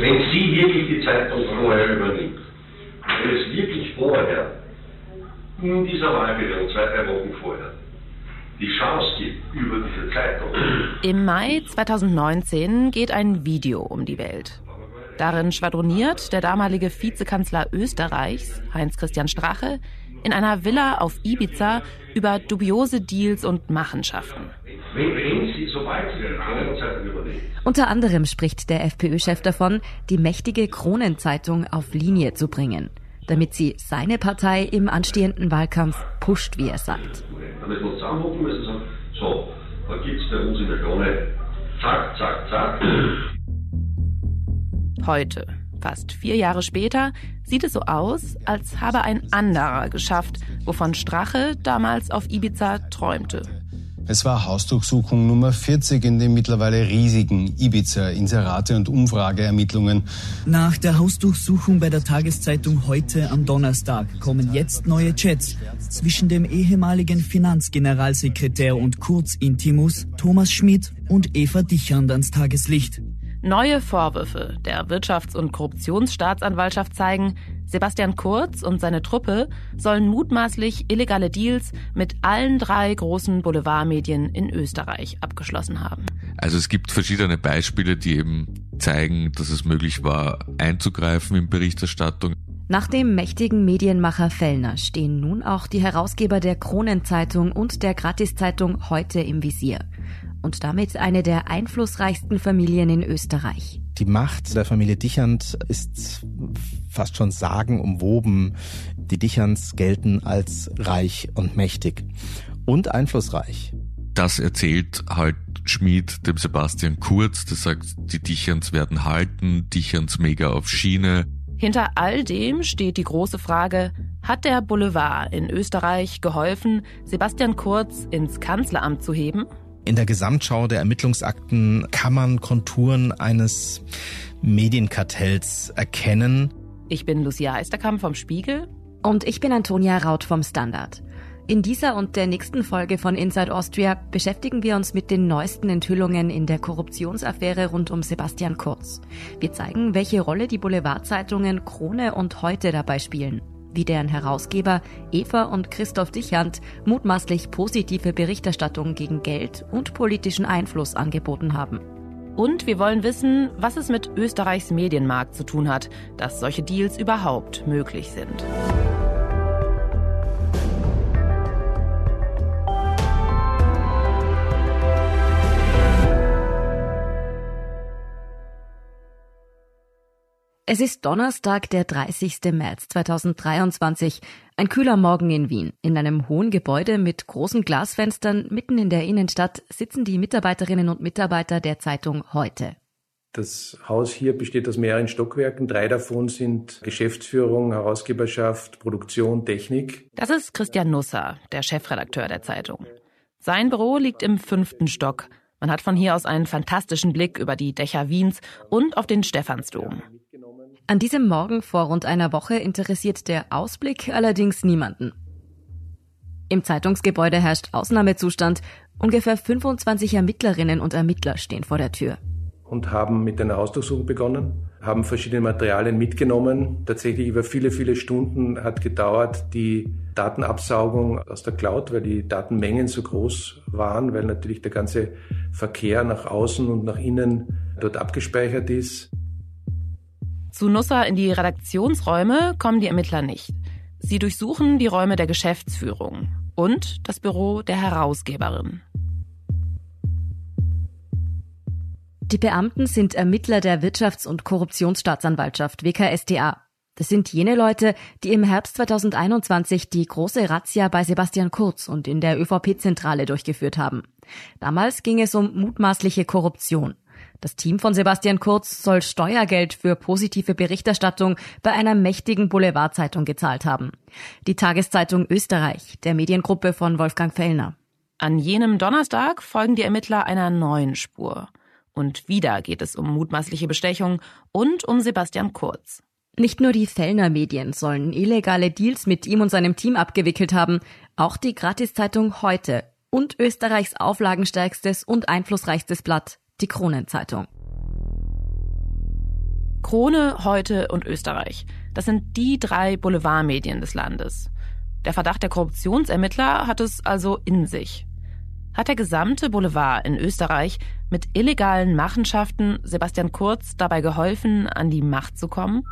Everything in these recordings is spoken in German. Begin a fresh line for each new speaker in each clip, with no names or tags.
wenn sie wirklich die Zeitung vorher übernimmt, wenn es wirklich vorher, in dieser Wahlperiode, zwei, drei Wochen vorher, die Chance gibt über diese Zeitung.
Im Mai 2019 geht ein Video um die Welt. Darin schwadroniert der damalige Vizekanzler Österreichs, Heinz Christian Strache, in einer Villa auf Ibiza über dubiose Deals und Machenschaften.
Unter anderem spricht der FPÖ-Chef davon, die mächtige Kronenzeitung auf Linie zu bringen, damit sie seine Partei im anstehenden Wahlkampf pusht, wie er sagt.
Damit wir zusammenhocken müssen sagen, so, da gibt es bei uns in der Krone, zack, zack, zack.
Heute, fast vier Jahre später, sieht es so aus, als habe ein anderer geschafft, wovon Strache damals auf Ibiza träumte.
Es war Hausdurchsuchung Nummer 40 in den mittlerweile riesigen Ibiza-Inserate und Umfrageermittlungen.
Nach der Hausdurchsuchung bei der Tageszeitung heute am Donnerstag kommen jetzt neue Chats zwischen dem ehemaligen Finanzgeneralsekretär und Kurzintimus Thomas Schmidt und Eva Dichand ans Tageslicht.
Neue Vorwürfe der Wirtschafts- und Korruptionsstaatsanwaltschaft zeigen, Sebastian Kurz und seine Truppe sollen mutmaßlich illegale Deals mit allen drei großen Boulevardmedien in Österreich abgeschlossen haben.
Also es gibt verschiedene Beispiele, die eben zeigen, dass es möglich war, einzugreifen in Berichterstattung.
Nach dem mächtigen Medienmacher Fellner stehen nun auch die Herausgeber der Kronenzeitung und der Gratiszeitung heute im Visier und damit eine der einflussreichsten Familien in Österreich.
Die Macht der Familie Dichand ist fast schon sagenumwoben. Die Dichans gelten als reich und mächtig und einflussreich.
Das erzählt halt Schmid dem Sebastian Kurz, der sagt, die Dichans werden halten, Dichans mega auf Schiene.
Hinter all dem steht die große Frage, hat der Boulevard in Österreich geholfen, Sebastian Kurz ins Kanzleramt zu heben?
In der Gesamtschau der Ermittlungsakten kann man Konturen eines Medienkartells erkennen.
Ich bin Lucia Eisterkamp vom Spiegel.
Und ich bin Antonia Raut vom Standard. In dieser und der nächsten Folge von Inside Austria beschäftigen wir uns mit den neuesten Enthüllungen in der Korruptionsaffäre rund um Sebastian Kurz. Wir zeigen, welche Rolle die Boulevardzeitungen Krone und Heute dabei spielen wie deren Herausgeber Eva und Christoph Dichand mutmaßlich positive Berichterstattung gegen Geld und politischen Einfluss angeboten haben.
Und wir wollen wissen, was es mit Österreichs Medienmarkt zu tun hat, dass solche Deals überhaupt möglich sind.
Es ist Donnerstag, der 30. März 2023. Ein kühler Morgen in Wien. In einem hohen Gebäude mit großen Glasfenstern mitten in der Innenstadt sitzen die Mitarbeiterinnen und Mitarbeiter der Zeitung Heute.
Das Haus hier besteht aus mehreren Stockwerken. Drei davon sind Geschäftsführung, Herausgeberschaft, Produktion, Technik.
Das ist Christian Nusser, der Chefredakteur der Zeitung. Sein Büro liegt im fünften Stock. Man hat von hier aus einen fantastischen Blick über die Dächer Wiens und auf den Stephansdom.
An diesem Morgen vor rund einer Woche interessiert der Ausblick allerdings niemanden. Im Zeitungsgebäude herrscht Ausnahmezustand. Ungefähr 25 Ermittlerinnen und Ermittler stehen vor der Tür.
Und haben mit einer Ausdurchsuchung begonnen, haben verschiedene Materialien mitgenommen. Tatsächlich über viele, viele Stunden hat gedauert die Datenabsaugung aus der Cloud, weil die Datenmengen so groß waren, weil natürlich der ganze Verkehr nach außen und nach innen dort abgespeichert ist.
Zu Nusser in die Redaktionsräume kommen die Ermittler nicht. Sie durchsuchen die Räume der Geschäftsführung und das Büro der Herausgeberin.
Die Beamten sind Ermittler der Wirtschafts- und Korruptionsstaatsanwaltschaft WKSDA. Das sind jene Leute, die im Herbst 2021 die große Razzia bei Sebastian Kurz und in der ÖVP-Zentrale durchgeführt haben. Damals ging es um mutmaßliche Korruption. Das Team von Sebastian Kurz soll Steuergeld für positive Berichterstattung bei einer mächtigen Boulevardzeitung gezahlt haben. Die Tageszeitung Österreich, der Mediengruppe von Wolfgang Fellner.
An jenem Donnerstag folgen die Ermittler einer neuen Spur. Und wieder geht es um mutmaßliche Bestechung und um Sebastian Kurz.
Nicht nur die Fellner Medien sollen illegale Deals mit ihm und seinem Team abgewickelt haben, auch die Gratiszeitung Heute und Österreichs auflagenstärkstes und einflussreichstes Blatt die Kronenzeitung.
Krone, Heute und Österreich. Das sind die drei Boulevardmedien des Landes. Der Verdacht der Korruptionsermittler hat es also in sich. Hat der gesamte Boulevard in Österreich mit illegalen Machenschaften Sebastian Kurz dabei geholfen, an die Macht zu kommen?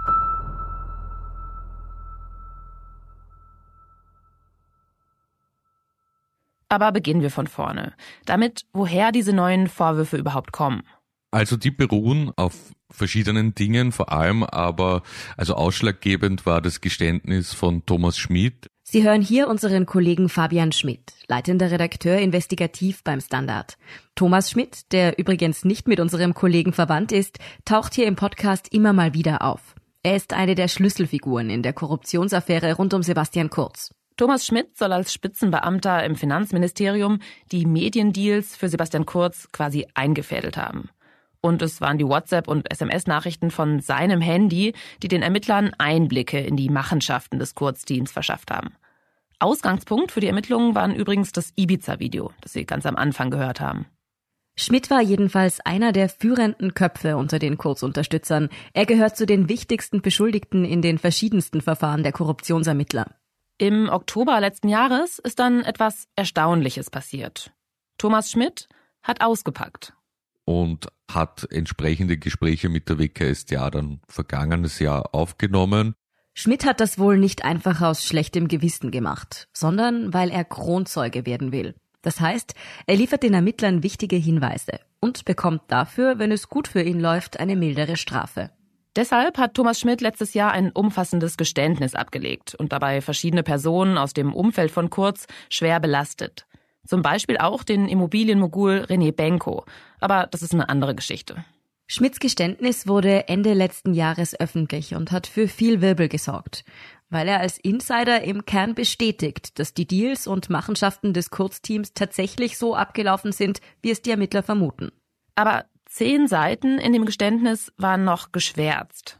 Aber beginnen wir von vorne. Damit, woher diese neuen Vorwürfe überhaupt kommen.
Also die beruhen auf verschiedenen Dingen, vor allem aber, also ausschlaggebend war das Geständnis von Thomas Schmid.
Sie hören hier unseren Kollegen Fabian Schmidt, leitender Redakteur investigativ beim Standard. Thomas Schmidt, der übrigens nicht mit unserem Kollegen verwandt ist, taucht hier im Podcast immer mal wieder auf. Er ist eine der Schlüsselfiguren in der Korruptionsaffäre rund um Sebastian Kurz.
Thomas Schmidt soll als Spitzenbeamter im Finanzministerium die Mediendeals für Sebastian Kurz quasi eingefädelt haben. Und es waren die WhatsApp- und SMS-Nachrichten von seinem Handy, die den Ermittlern Einblicke in die Machenschaften des Kurzteams verschafft haben. Ausgangspunkt für die Ermittlungen waren übrigens das Ibiza-Video, das Sie ganz am Anfang gehört haben.
Schmidt war jedenfalls einer der führenden Köpfe unter den Kurzunterstützern. Er gehört zu den wichtigsten Beschuldigten in den verschiedensten Verfahren der Korruptionsermittler.
Im Oktober letzten Jahres ist dann etwas Erstaunliches passiert. Thomas Schmidt hat ausgepackt
und hat entsprechende Gespräche mit der WKStA dann vergangenes Jahr aufgenommen.
Schmidt hat das wohl nicht einfach aus schlechtem Gewissen gemacht, sondern weil er Kronzeuge werden will. Das heißt, er liefert den Ermittlern wichtige Hinweise und bekommt dafür, wenn es gut für ihn läuft, eine mildere Strafe.
Deshalb hat Thomas Schmidt letztes Jahr ein umfassendes Geständnis abgelegt und dabei verschiedene Personen aus dem Umfeld von Kurz schwer belastet. Zum Beispiel auch den Immobilienmogul René Benko. Aber das ist eine andere Geschichte.
Schmidts Geständnis wurde Ende letzten Jahres öffentlich und hat für viel Wirbel gesorgt, weil er als Insider im Kern bestätigt, dass die Deals und Machenschaften des Kurzteams tatsächlich so abgelaufen sind, wie es die Ermittler vermuten.
Aber zehn Seiten in dem Geständnis waren noch geschwärzt.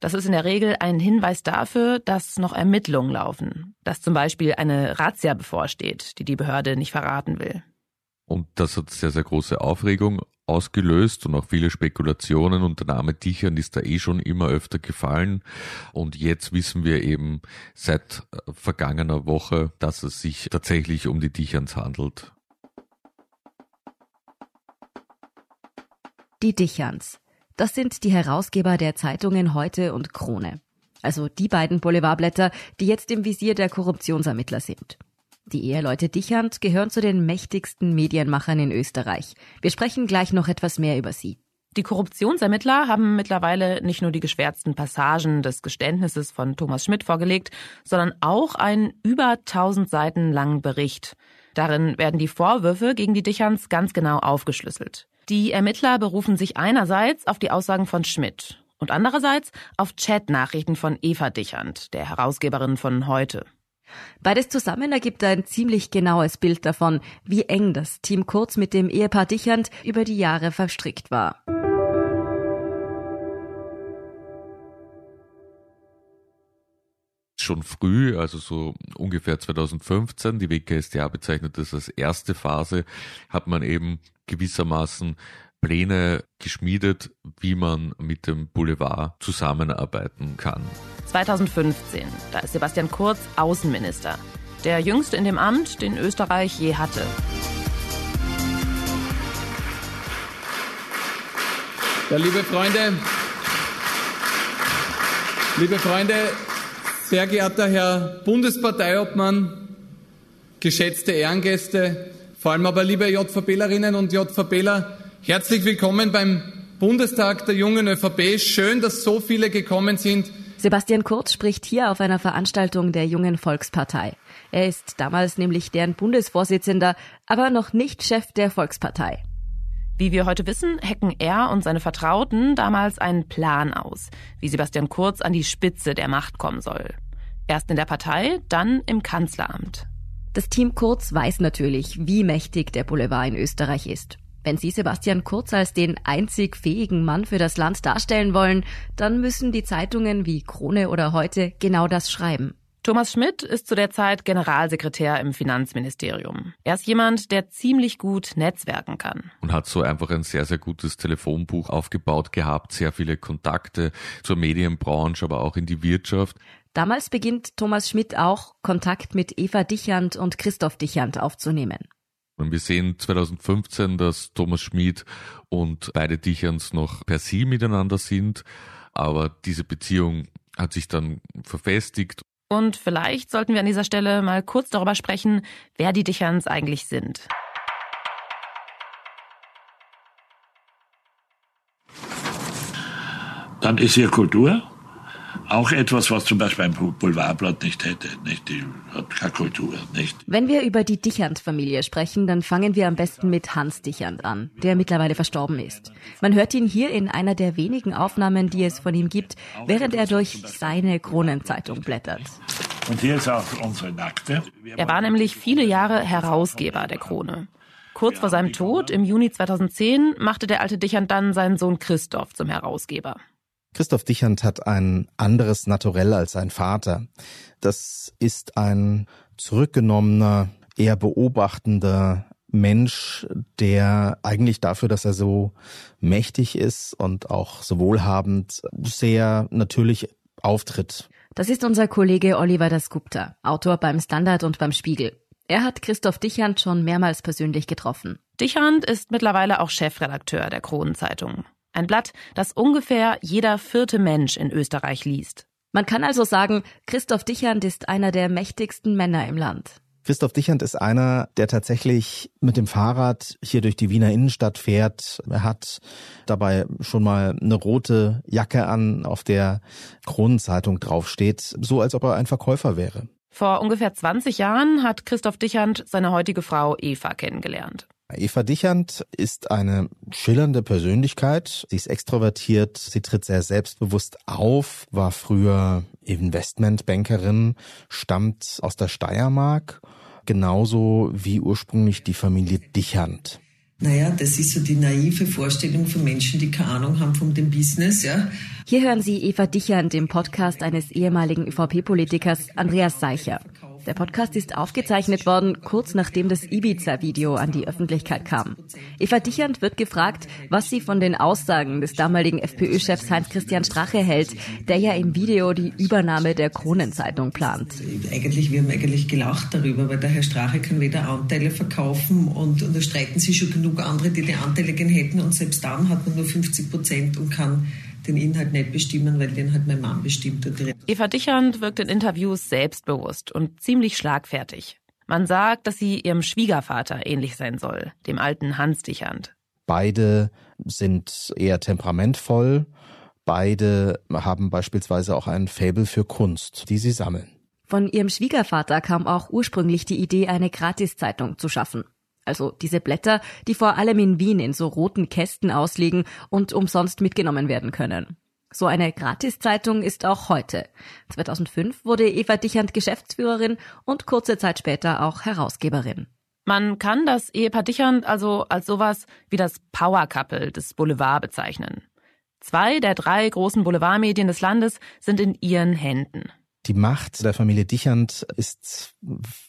Das ist in der Regel ein Hinweis dafür, dass noch Ermittlungen laufen, dass zum Beispiel eine Razzia bevorsteht, die die Behörde nicht verraten will.
Und das hat sehr, sehr große Aufregung ausgelöst und auch viele Spekulationen und der Name Dichern ist da eh schon immer öfter gefallen. Und jetzt wissen wir eben seit äh, vergangener Woche, dass es sich tatsächlich um die Dicherns handelt.
Die Dicherns. Das sind die Herausgeber der Zeitungen Heute und Krone. Also die beiden Boulevardblätter, die jetzt im Visier der Korruptionsermittler sind. Die Eheleute Dichand gehören zu den mächtigsten Medienmachern in Österreich. Wir sprechen gleich noch etwas mehr über sie.
Die Korruptionsermittler haben mittlerweile nicht nur die geschwärzten Passagen des Geständnisses von Thomas Schmidt vorgelegt, sondern auch einen über 1000 Seiten langen Bericht. Darin werden die Vorwürfe gegen die Dichans ganz genau aufgeschlüsselt. Die Ermittler berufen sich einerseits auf die Aussagen von Schmidt und andererseits auf Chatnachrichten von Eva Dichand, der Herausgeberin von heute.
Beides zusammen ergibt ein ziemlich genaues Bild davon, wie eng das Team Kurz mit dem Ehepaar Dichand über die Jahre verstrickt war.
Schon früh, also so ungefähr 2015, die WKStA bezeichnet das als erste Phase, hat man eben gewissermaßen Pläne geschmiedet, wie man mit dem Boulevard zusammenarbeiten kann.
2015, da ist Sebastian Kurz Außenminister, der jüngste in dem Amt, den Österreich je hatte.
Ja, liebe Freunde, liebe Freunde, sehr geehrter Herr Bundesparteiobmann, geschätzte Ehrengäste, vor allem aber liebe JVBlerinnen und JVBler, herzlich willkommen beim Bundestag der jungen ÖVP. Schön, dass so viele gekommen sind.
Sebastian Kurz spricht hier auf einer Veranstaltung der Jungen Volkspartei. Er ist damals nämlich deren Bundesvorsitzender, aber noch nicht Chef der Volkspartei.
Wie wir heute wissen, hacken er und seine Vertrauten damals einen Plan aus, wie Sebastian Kurz an die Spitze der Macht kommen soll. Erst in der Partei, dann im Kanzleramt.
Das Team Kurz weiß natürlich, wie mächtig der Boulevard in Österreich ist. Wenn Sie Sebastian Kurz als den einzig fähigen Mann für das Land darstellen wollen, dann müssen die Zeitungen wie Krone oder heute genau das schreiben.
Thomas Schmidt ist zu der Zeit Generalsekretär im Finanzministerium. Er ist jemand, der ziemlich gut netzwerken kann.
Und hat so einfach ein sehr, sehr gutes Telefonbuch aufgebaut gehabt, sehr viele Kontakte zur Medienbranche, aber auch in die Wirtschaft.
Damals beginnt Thomas Schmidt auch, Kontakt mit Eva Dichand und Christoph Dichand aufzunehmen.
Und wir sehen 2015, dass Thomas Schmid und beide Dichans noch per Sie miteinander sind, aber diese Beziehung hat sich dann verfestigt
und vielleicht sollten wir an dieser Stelle mal kurz darüber sprechen, wer die Dicherns eigentlich sind.
Dann ist hier Kultur, auch etwas, was zum Beispiel ein Boulevardblatt nicht hätte. Nicht? Die hat keine Kultur. Nicht?
Wenn wir über die Dichand-Familie sprechen, dann fangen wir am besten mit Hans Dichand an, der mittlerweile verstorben ist. Man hört ihn hier in einer der wenigen Aufnahmen, die es von ihm gibt, während er durch seine Kronenzeitung blättert.
Und hier ist auch unsere Nackte.
Er war nämlich viele Jahre Herausgeber der Krone. Kurz vor seinem Tod im Juni 2010 machte der alte Dichand dann seinen Sohn Christoph zum Herausgeber.
Christoph Dichand hat ein anderes Naturell als sein Vater. Das ist ein zurückgenommener, eher beobachtender Mensch, der eigentlich dafür, dass er so mächtig ist und auch so wohlhabend, sehr natürlich auftritt.
Das ist unser Kollege Oliver Dasgupta, Autor beim Standard und beim Spiegel. Er hat Christoph Dichand schon mehrmals persönlich getroffen.
Dichand ist mittlerweile auch Chefredakteur der Kronenzeitung. Ein Blatt, das ungefähr jeder vierte Mensch in Österreich liest.
Man kann also sagen, Christoph Dichand ist einer der mächtigsten Männer im Land.
Christoph Dichand ist einer, der tatsächlich mit dem Fahrrad hier durch die Wiener Innenstadt fährt. Er hat dabei schon mal eine rote Jacke an, auf der Kronenzeitung draufsteht, so als ob er ein Verkäufer wäre.
Vor ungefähr 20 Jahren hat Christoph Dichand seine heutige Frau Eva kennengelernt.
Eva Dichand ist eine schillernde Persönlichkeit. Sie ist extrovertiert, sie tritt sehr selbstbewusst auf, war früher Investmentbankerin, stammt aus der Steiermark, genauso wie ursprünglich die Familie Dichand.
Naja, das ist so die naive Vorstellung von Menschen, die keine Ahnung haben von dem Business, ja.
Hier hören Sie Eva Dichand im Podcast eines ehemaligen ÖVP-Politikers Andreas Seicher. Der Podcast ist aufgezeichnet worden, kurz nachdem das Ibiza-Video an die Öffentlichkeit kam. Eva Dichand wird gefragt, was sie von den Aussagen des damaligen FPÖ-Chefs Heinz-Christian Strache hält, der ja im Video die Übernahme der Kronenzeitung plant.
Eigentlich, wir haben eigentlich gelacht darüber, weil der Herr Strache kann weder Anteile verkaufen und, und da streiten sich schon genug andere, die die Anteile gern hätten und selbst dann hat man nur 50 Prozent und kann den Inhalt nicht bestimmen, weil den halt mein Mann bestimmt hat.
Eva Dichand wirkt in Interviews selbstbewusst und ziemlich schlagfertig. Man sagt, dass sie ihrem Schwiegervater ähnlich sein soll, dem alten Hans Dichand.
Beide sind eher temperamentvoll. Beide haben beispielsweise auch ein Faible für Kunst, die sie sammeln.
Von ihrem Schwiegervater kam auch ursprünglich die Idee, eine Gratiszeitung zu schaffen. Also diese Blätter, die vor allem in Wien in so roten Kästen ausliegen und umsonst mitgenommen werden können. So eine Gratiszeitung ist auch heute. 2005 wurde Eva Dichand Geschäftsführerin und kurze Zeit später auch Herausgeberin.
Man kann das Ehepaar Dichand also als sowas wie das Power Couple des Boulevard bezeichnen. Zwei der drei großen Boulevardmedien des Landes sind in ihren Händen.
Die Macht der Familie Dichand ist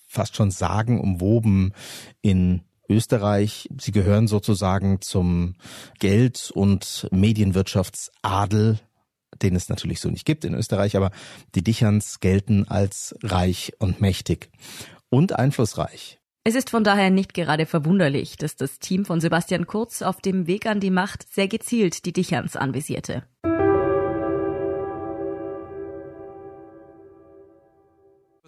fast schon sagenumwoben in Österreich. Sie gehören sozusagen zum Geld- und Medienwirtschaftsadel, den es natürlich so nicht gibt in Österreich, aber die Dichans gelten als reich und mächtig und einflussreich.
Es ist von daher nicht gerade verwunderlich, dass das Team von Sebastian Kurz auf dem Weg an die Macht sehr gezielt die Dichans anvisierte.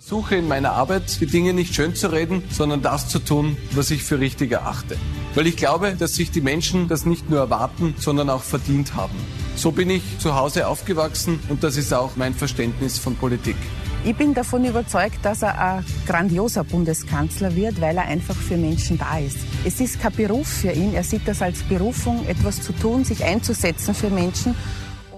Versuche in meiner Arbeit die Dinge nicht schön zu reden, sondern das zu tun, was ich für richtig erachte. Weil ich glaube, dass sich die Menschen das nicht nur erwarten, sondern auch verdient haben. So bin ich zu Hause aufgewachsen und das ist auch mein Verständnis von Politik.
Ich bin davon überzeugt, dass er ein grandioser Bundeskanzler wird, weil er einfach für Menschen da ist. Es ist kein Beruf für ihn. Er sieht das als Berufung, etwas zu tun, sich einzusetzen für Menschen.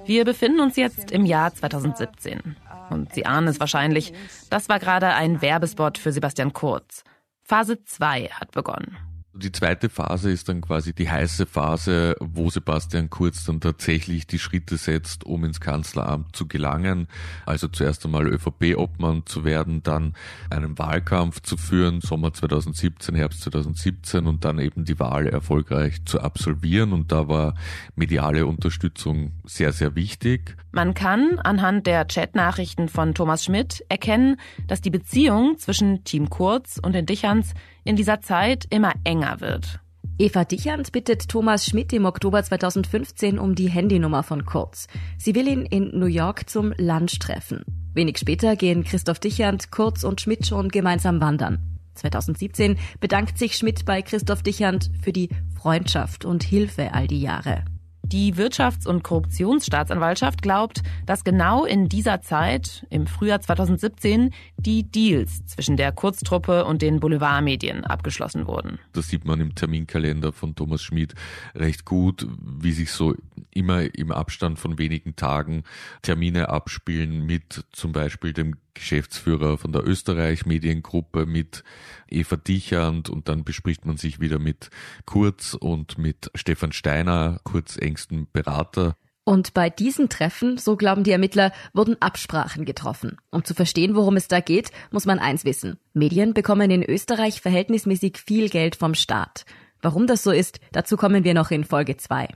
Wir befinden uns jetzt im Jahr 2017. Und Sie ahnen es wahrscheinlich, das war gerade ein Werbespot für Sebastian Kurz. Phase 2 hat begonnen.
Die zweite Phase ist dann quasi die heiße Phase, wo Sebastian Kurz dann tatsächlich die Schritte setzt, um ins Kanzleramt zu gelangen. Also zuerst einmal ÖVP-Obmann zu werden, dann einen Wahlkampf zu führen, Sommer 2017, Herbst 2017 und dann eben die Wahl erfolgreich zu absolvieren. Und da war mediale Unterstützung sehr, sehr wichtig.
Man kann anhand der Chatnachrichten von Thomas Schmidt erkennen, dass die Beziehung zwischen Team Kurz und den Dicherns in dieser Zeit immer enger wird.
Eva Dichand bittet Thomas Schmidt im Oktober 2015 um die Handynummer von Kurz. Sie will ihn in New York zum Lunch treffen. Wenig später gehen Christoph Dichand, Kurz und Schmidt schon gemeinsam wandern. 2017 bedankt sich Schmidt bei Christoph Dichand für die Freundschaft und Hilfe all die Jahre.
Die Wirtschafts- und Korruptionsstaatsanwaltschaft glaubt, dass genau in dieser Zeit, im Frühjahr 2017, die Deals zwischen der Kurztruppe und den Boulevardmedien abgeschlossen wurden.
Das sieht man im Terminkalender von Thomas Schmid recht gut, wie sich so immer im Abstand von wenigen Tagen Termine abspielen mit zum Beispiel dem Geschäftsführer von der Österreich Mediengruppe mit Eva Dichand und dann bespricht man sich wieder mit Kurz und mit Stefan Steiner, Kurz engsten Berater.
Und bei diesen Treffen, so glauben die Ermittler, wurden Absprachen getroffen. Um zu verstehen, worum es da geht, muss man eins wissen. Medien bekommen in Österreich verhältnismäßig viel Geld vom Staat. Warum das so ist, dazu kommen wir noch in Folge 2.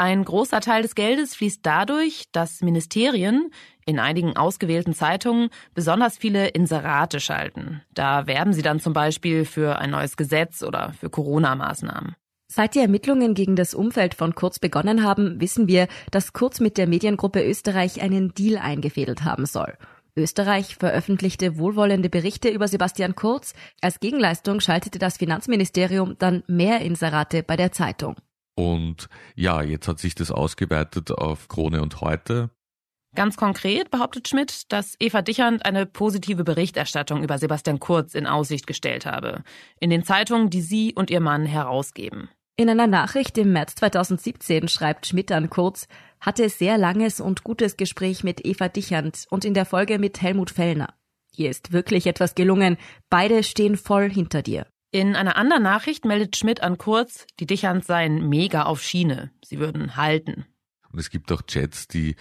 Ein großer Teil des Geldes fließt dadurch, dass Ministerien in einigen ausgewählten Zeitungen besonders viele Inserate schalten. Da werben sie dann zum Beispiel für ein neues Gesetz oder für Corona-Maßnahmen.
Seit die Ermittlungen gegen das Umfeld von Kurz begonnen haben, wissen wir, dass Kurz mit der Mediengruppe Österreich einen Deal eingefädelt haben soll. Österreich veröffentlichte wohlwollende Berichte über Sebastian Kurz. Als Gegenleistung schaltete das Finanzministerium dann mehr Inserate bei der Zeitung.
Und ja, jetzt hat sich das ausgeweitet auf Krone und heute.
Ganz konkret behauptet Schmidt, dass Eva Dichand eine positive Berichterstattung über Sebastian Kurz in Aussicht gestellt habe. In den Zeitungen, die sie und ihr Mann herausgeben.
In einer Nachricht im März 2017 schreibt Schmidt an Kurz, hatte sehr langes und gutes Gespräch mit Eva Dichand und in der Folge mit Helmut Fellner. Hier ist wirklich etwas gelungen. Beide stehen voll hinter dir.
In einer anderen Nachricht meldet Schmidt an Kurz, die Dichand seien mega auf Schiene. Sie würden halten.
Und es gibt auch Chats, die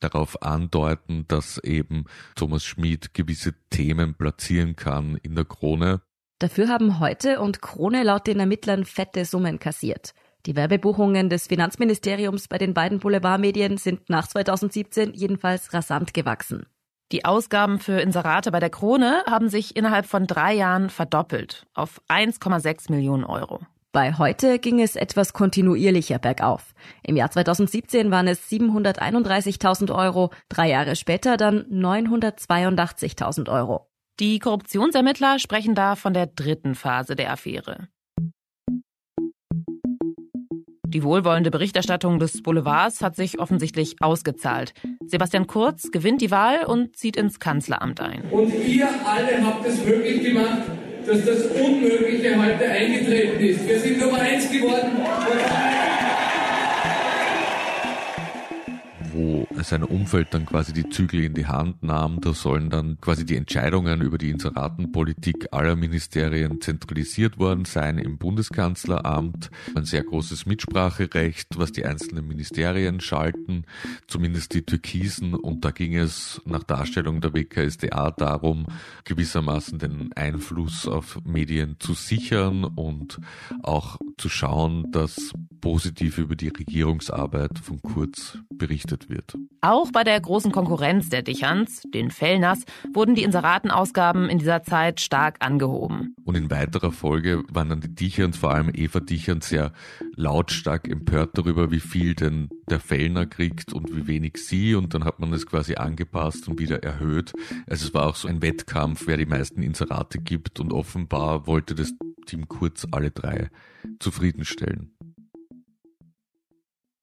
darauf andeuten, dass eben Thomas Schmid gewisse Themen platzieren kann in der Krone.
Dafür haben heute und Krone laut den Ermittlern fette Summen kassiert. Die Werbebuchungen des Finanzministeriums bei den beiden Boulevardmedien sind nach 2017 jedenfalls rasant gewachsen.
Die Ausgaben für Inserate bei der Krone haben sich innerhalb von drei Jahren verdoppelt auf 1,6 Millionen Euro.
Bei heute ging es etwas kontinuierlicher bergauf. Im Jahr 2017 waren es 731.000 Euro, drei Jahre später dann 982.000 Euro.
Die Korruptionsermittler sprechen da von der dritten Phase der Affäre. Die wohlwollende Berichterstattung des Boulevards hat sich offensichtlich ausgezahlt. Sebastian Kurz gewinnt die Wahl und zieht ins Kanzleramt ein.
Und ihr alle habt es möglich gemacht, dass das Unmögliche heute eingetreten ist. Wir sind Nummer eins geworden.
Sein Umfeld dann quasi die Zügel in die Hand nahm. Da sollen dann quasi die Entscheidungen über die Inseratenpolitik aller Ministerien zentralisiert worden sein im Bundeskanzleramt. Ein sehr großes Mitspracherecht, was die einzelnen Ministerien schalten, zumindest die Türkisen. Und da ging es nach Darstellung der WKSDA darum, gewissermaßen den Einfluss auf Medien zu sichern und auch zu schauen, dass positiv über die Regierungsarbeit von Kurz berichtet wird.
Auch bei der großen Konkurrenz der Dichans, den Fellners, wurden die Inseratenausgaben in dieser Zeit stark angehoben.
Und in weiterer Folge waren dann die Dichans, vor allem Eva Dichand, sehr lautstark empört darüber, wie viel denn der Fellner kriegt und wie wenig sie. Und dann hat man es quasi angepasst und wieder erhöht. Also es war auch so ein Wettkampf, wer die meisten Inserate gibt. Und offenbar wollte das Team Kurz alle drei zufriedenstellen.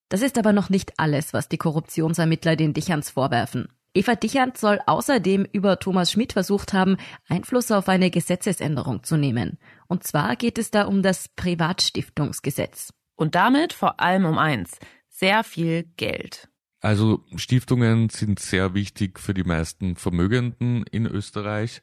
Das ist aber noch nicht alles, was die Korruptionsermittler den Dichans vorwerfen. Eva Dichand soll außerdem über Thomas Schmidt versucht haben, Einfluss auf eine Gesetzesänderung zu nehmen. Und zwar geht es da um das Privatstiftungsgesetz.
Und damit vor allem um eins, sehr viel Geld.
Also Stiftungen sind sehr wichtig für die meisten Vermögenden in Österreich.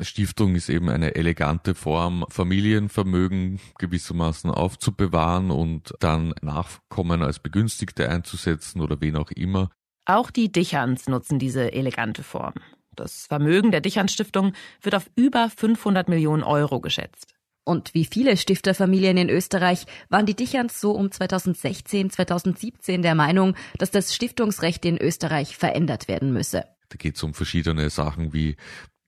Stiftung ist eben eine elegante Form, Familienvermögen gewissermaßen aufzubewahren und dann Nachkommen als Begünstigte einzusetzen oder wen auch immer.
Auch die Dicherns nutzen diese elegante Form. Das Vermögen der Dicherns Stiftung wird auf über 500 Millionen Euro geschätzt.
Und wie viele Stifterfamilien in Österreich waren die Dicherns so um 2016, 2017 der Meinung, dass das Stiftungsrecht in Österreich verändert werden müsse.
Da geht es um verschiedene Sachen wie,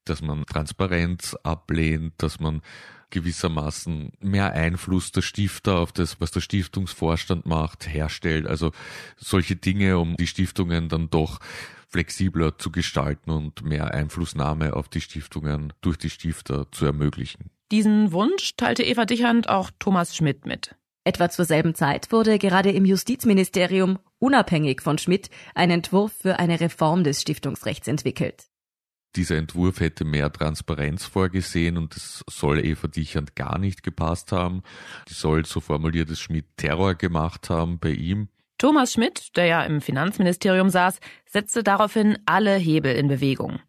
dass man Transparenz ablehnt, dass man gewissermaßen mehr Einfluss der Stifter auf das, was der Stiftungsvorstand macht, herstellt. Also solche Dinge, um die Stiftungen dann doch flexibler zu gestalten und mehr Einflussnahme auf die Stiftungen durch die Stifter zu ermöglichen.
Diesen Wunsch teilte Eva Dichand auch Thomas Schmidt mit.
Etwa zur selben Zeit wurde gerade im Justizministerium unabhängig von Schmidt ein Entwurf für eine Reform des Stiftungsrechts entwickelt.
Dieser Entwurf hätte mehr Transparenz vorgesehen und es soll Eva Dichand gar nicht gepasst haben. Die soll, so formuliert es Schmidt, Terror gemacht haben bei ihm.
Thomas Schmidt, der ja im Finanzministerium saß, setzte daraufhin alle Hebel in Bewegung.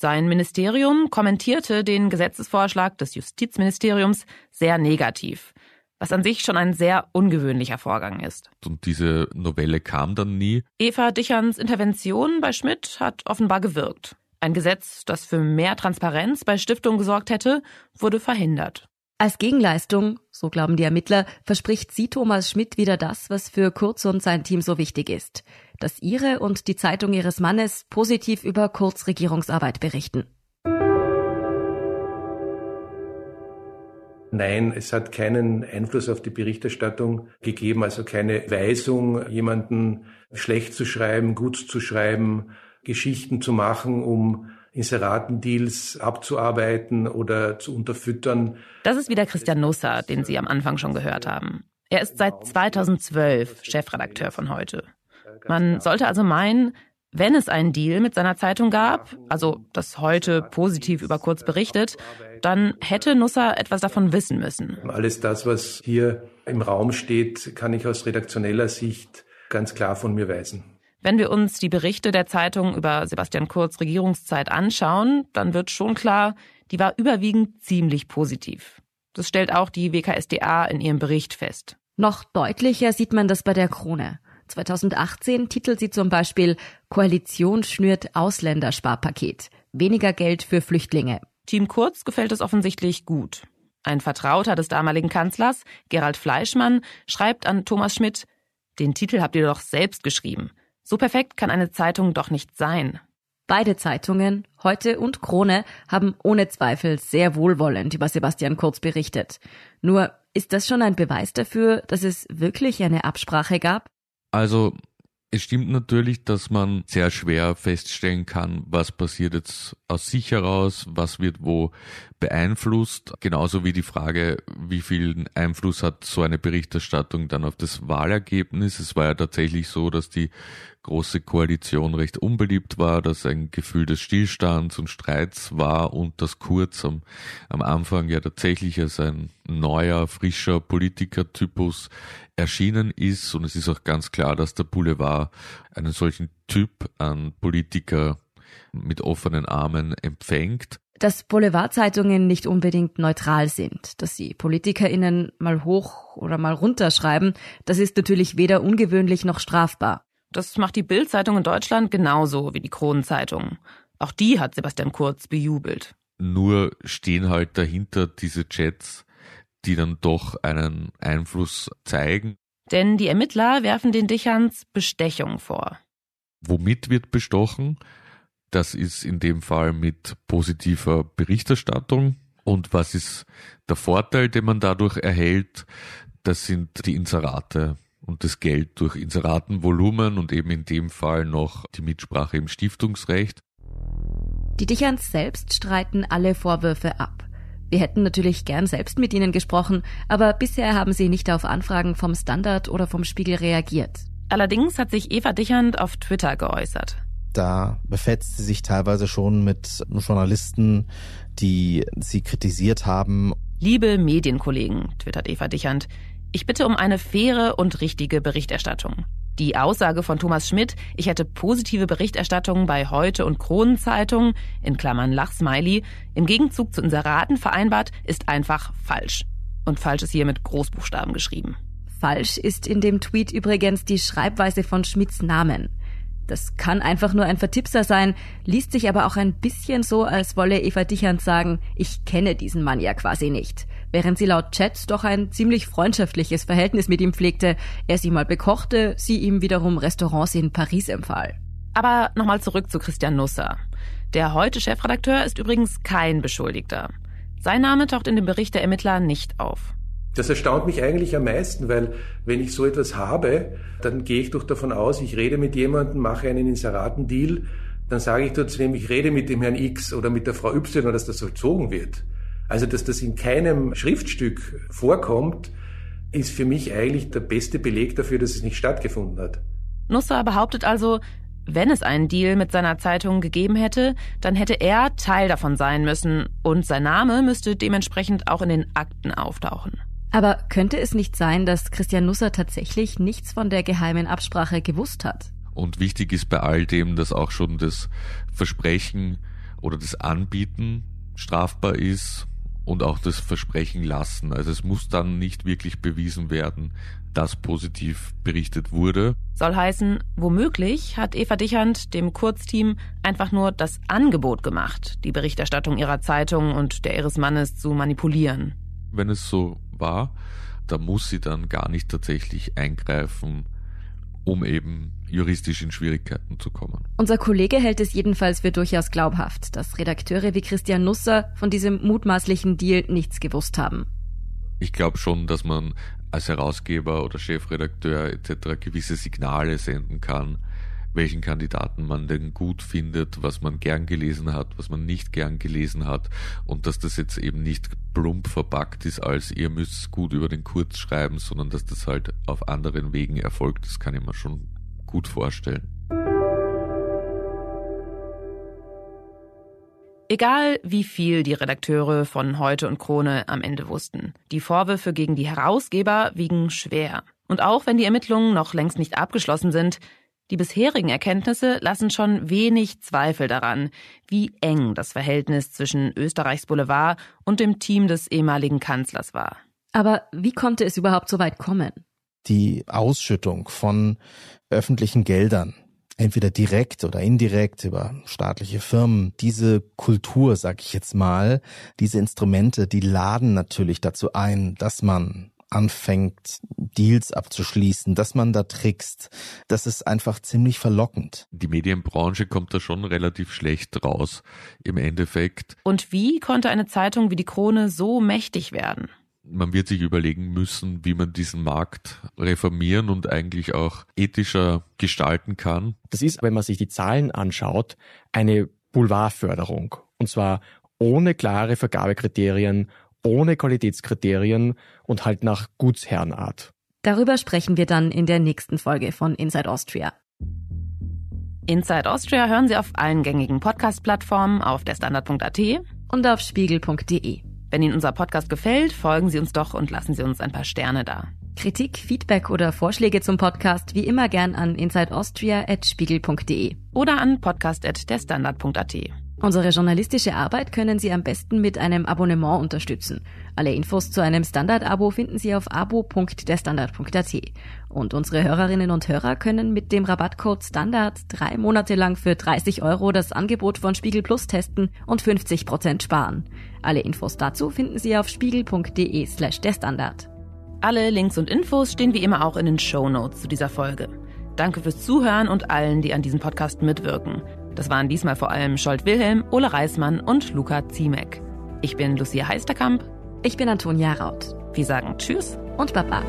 Sein Ministerium kommentierte den Gesetzesvorschlag des Justizministeriums sehr negativ, was an sich schon ein sehr ungewöhnlicher Vorgang ist.
Und diese Novelle kam dann nie.
Eva Dicherns Intervention bei Schmidt hat offenbar gewirkt. Ein Gesetz, das für mehr Transparenz bei Stiftungen gesorgt hätte, wurde verhindert.
Als Gegenleistung, so glauben die Ermittler, verspricht sie Thomas Schmidt wieder das, was für Kurz und sein Team so wichtig ist, dass ihre und die Zeitung ihres Mannes positiv über Kurz Regierungsarbeit berichten.
Nein, es hat keinen Einfluss auf die Berichterstattung gegeben, also keine Weisung, jemanden schlecht zu schreiben, gut zu schreiben, Geschichten zu machen, um Inseratendeals abzuarbeiten oder zu unterfüttern.
Das ist wieder Christian Nusser, den Sie am Anfang schon gehört haben. Er ist seit 2012 Chefredakteur von heute. Man sollte also meinen, wenn es einen Deal mit seiner Zeitung gab, also das heute positiv über Kurz berichtet, dann hätte Nusser etwas davon wissen müssen.
Alles das, was hier im Raum steht, kann ich aus redaktioneller Sicht ganz klar von mir weisen.
Wenn wir uns die Berichte der Zeitung über Sebastian Kurz Regierungszeit anschauen, dann wird schon klar, die war überwiegend ziemlich positiv. Das stellt auch die WKSDA in ihrem Bericht fest.
Noch deutlicher sieht man das bei der Krone. 2018 titelt sie zum Beispiel Koalition schnürt Ausländersparpaket. Weniger Geld für Flüchtlinge.
Team Kurz gefällt es offensichtlich gut. Ein Vertrauter des damaligen Kanzlers, Gerald Fleischmann, schreibt an Thomas Schmidt, den Titel habt ihr doch selbst geschrieben. So perfekt kann eine Zeitung doch nicht sein.
Beide Zeitungen, Heute und Krone, haben ohne Zweifel sehr wohlwollend über Sebastian Kurz berichtet. Nur ist das schon ein Beweis dafür, dass es wirklich eine Absprache gab?
Also es stimmt natürlich, dass man sehr schwer feststellen kann, was passiert jetzt aus sich heraus, was wird wo beeinflusst, genauso wie die Frage, wie viel Einfluss hat so eine Berichterstattung dann auf das Wahlergebnis. Es war ja tatsächlich so, dass die große Koalition recht unbeliebt war, dass ein Gefühl des Stillstands und Streits war und dass Kurz am, am Anfang ja tatsächlich als ein neuer, frischer Politikertypus erschienen ist. Und es ist auch ganz klar, dass der Boulevard einen solchen Typ an Politiker mit offenen Armen empfängt.
Dass Boulevardzeitungen nicht unbedingt neutral sind, dass sie PolitikerInnen mal hoch oder mal runterschreiben, das ist natürlich weder ungewöhnlich noch strafbar.
Das macht die Bild-Zeitung in Deutschland genauso wie die Kronenzeitung. Auch die hat Sebastian Kurz bejubelt.
Nur stehen halt dahinter diese Chats, die dann doch einen Einfluss zeigen.
Denn die Ermittler werfen den Dichans Bestechung vor.
Womit wird bestochen? Das ist in dem Fall mit positiver Berichterstattung. Und was ist der Vorteil, den man dadurch erhält? Das sind die Inserate und das Geld durch Inseratenvolumen und eben in dem Fall noch die Mitsprache im Stiftungsrecht.
Die Dichans selbst streiten alle Vorwürfe ab. Wir hätten natürlich gern selbst mit ihnen gesprochen, aber bisher haben sie nicht auf Anfragen vom Standard oder vom Spiegel reagiert.
Allerdings hat sich Eva Dichand auf Twitter geäußert.
Da befetzt sie sich teilweise schon mit Journalisten, die sie kritisiert haben.
Liebe Medienkollegen, twittert Eva Dichand, ich bitte um eine faire und richtige Berichterstattung. Die Aussage von Thomas Schmidt, ich hätte positive Berichterstattung bei Heute und Kronenzeitung, in Klammern Lachsmiley, im Gegenzug zu Inseraten vereinbart, ist einfach falsch. Und falsch ist hier mit Großbuchstaben geschrieben.
Falsch ist in dem Tweet übrigens die Schreibweise von Schmidts Namen. Das kann einfach nur ein Vertipser sein, liest sich aber auch ein bisschen so, als wolle Eva Dichand sagen, ich kenne diesen Mann ja quasi nicht. Während sie laut Chat doch ein ziemlich freundschaftliches Verhältnis mit ihm pflegte, er sie mal bekochte, sie ihm wiederum Restaurants in Paris empfahl.
Aber nochmal zurück zu Christian Nusser. Der heute Chefredakteur ist übrigens kein Beschuldigter. Sein Name taucht in dem Bericht der Ermittler nicht auf.
Das erstaunt mich eigentlich am meisten, weil wenn ich so etwas habe, dann gehe ich doch davon aus, ich rede mit jemandem, mache einen Inseraten-Deal, dann sage ich dort nämlich, ich rede mit dem Herrn X oder mit der Frau Y, dass das vollzogen wird. Also, dass das in keinem Schriftstück vorkommt, ist für mich eigentlich der beste Beleg dafür, dass es nicht stattgefunden hat.
Nusser behauptet also, wenn es einen Deal mit seiner Zeitung gegeben hätte, dann hätte er Teil davon sein müssen und sein Name müsste dementsprechend auch in den Akten auftauchen.
Aber könnte es nicht sein, dass Christian Nusser tatsächlich nichts von der geheimen Absprache gewusst hat?
Und wichtig ist bei all dem, dass auch schon das Versprechen oder das Anbieten strafbar ist und auch das Versprechen lassen. Also es muss dann nicht wirklich bewiesen werden, dass positiv berichtet wurde.
Soll heißen, womöglich hat Eva Dichand dem Kurzteam einfach nur das Angebot gemacht, die Berichterstattung ihrer Zeitung und der ihres Mannes zu manipulieren.
Wenn es so war, da muss sie dann gar nicht tatsächlich eingreifen, um eben juristisch in Schwierigkeiten zu kommen.
Unser Kollege hält es jedenfalls für durchaus glaubhaft, dass Redakteure wie Christian Nusser von diesem mutmaßlichen Deal nichts gewusst haben.
Ich glaube schon, dass man als Herausgeber oder Chefredakteur etc. gewisse Signale senden kann, welchen Kandidaten man denn gut findet, was man gern gelesen hat, was man nicht gern gelesen hat und dass das jetzt eben nicht plump verpackt ist als ihr müsst gut über den Kurz schreiben, sondern dass das halt auf anderen Wegen erfolgt, das kann ich mir schon gut vorstellen.
Egal wie viel die Redakteure von Heute und Krone am Ende wussten, die Vorwürfe gegen die Herausgeber wiegen schwer. Und auch wenn die Ermittlungen noch längst nicht abgeschlossen sind, die bisherigen Erkenntnisse lassen schon wenig Zweifel daran, wie eng das Verhältnis zwischen Österreichs Boulevard und dem Team des ehemaligen Kanzlers war.
Aber wie konnte es überhaupt so weit kommen?
Die Ausschüttung von öffentlichen Geldern, entweder direkt oder indirekt über staatliche Firmen, diese Kultur, sag ich jetzt mal, diese Instrumente, die laden natürlich dazu ein, dass man anfängt, Deals abzuschließen, dass man da trickst, das ist einfach ziemlich verlockend.
Die Medienbranche kommt da schon relativ schlecht raus im Endeffekt.
Und wie konnte eine Zeitung wie die Krone so mächtig werden?
Man wird sich überlegen müssen, wie man diesen Markt reformieren und eigentlich auch ethischer gestalten kann.
Das ist, wenn man sich die Zahlen anschaut, eine Boulevardförderung. Und zwar ohne klare Vergabekriterien, ohne Qualitätskriterien und halt nach Gutsherrenart.
Darüber sprechen wir dann in der nächsten Folge von Inside Austria.
Inside Austria hören Sie auf allen gängigen Podcast-Plattformen, auf der Standard.at
und auf spiegel.de.
Wenn Ihnen unser Podcast gefällt, folgen Sie uns doch und lassen Sie uns ein paar Sterne da.
Kritik, Feedback oder Vorschläge zum Podcast wie immer gern an insideaustria.spiegel.de
oder an podcast.derstandard.at.
Unsere journalistische Arbeit können Sie am besten mit einem Abonnement unterstützen. Alle Infos zu einem Standard-Abo finden Sie auf abo.derstandard.at. Und unsere Hörerinnen und Hörer können mit dem Rabattcode Standard drei Monate lang für 30 Euro das Angebot von Spiegel Plus testen und 50 Prozent sparen. Alle Infos dazu finden Sie auf spiegel.de slash derstandard.
Alle Links und Infos stehen wie immer auch in den Show Notes zu dieser Folge. Danke fürs Zuhören und allen, die an diesem Podcast mitwirken. Das waren diesmal vor allem Scholt Wilhelm, Ole Reismann und Luca Ziemek. Ich bin Lucia Heisterkamp.
Ich bin Antonia Raut.
Wir sagen Tschüss
und Baba.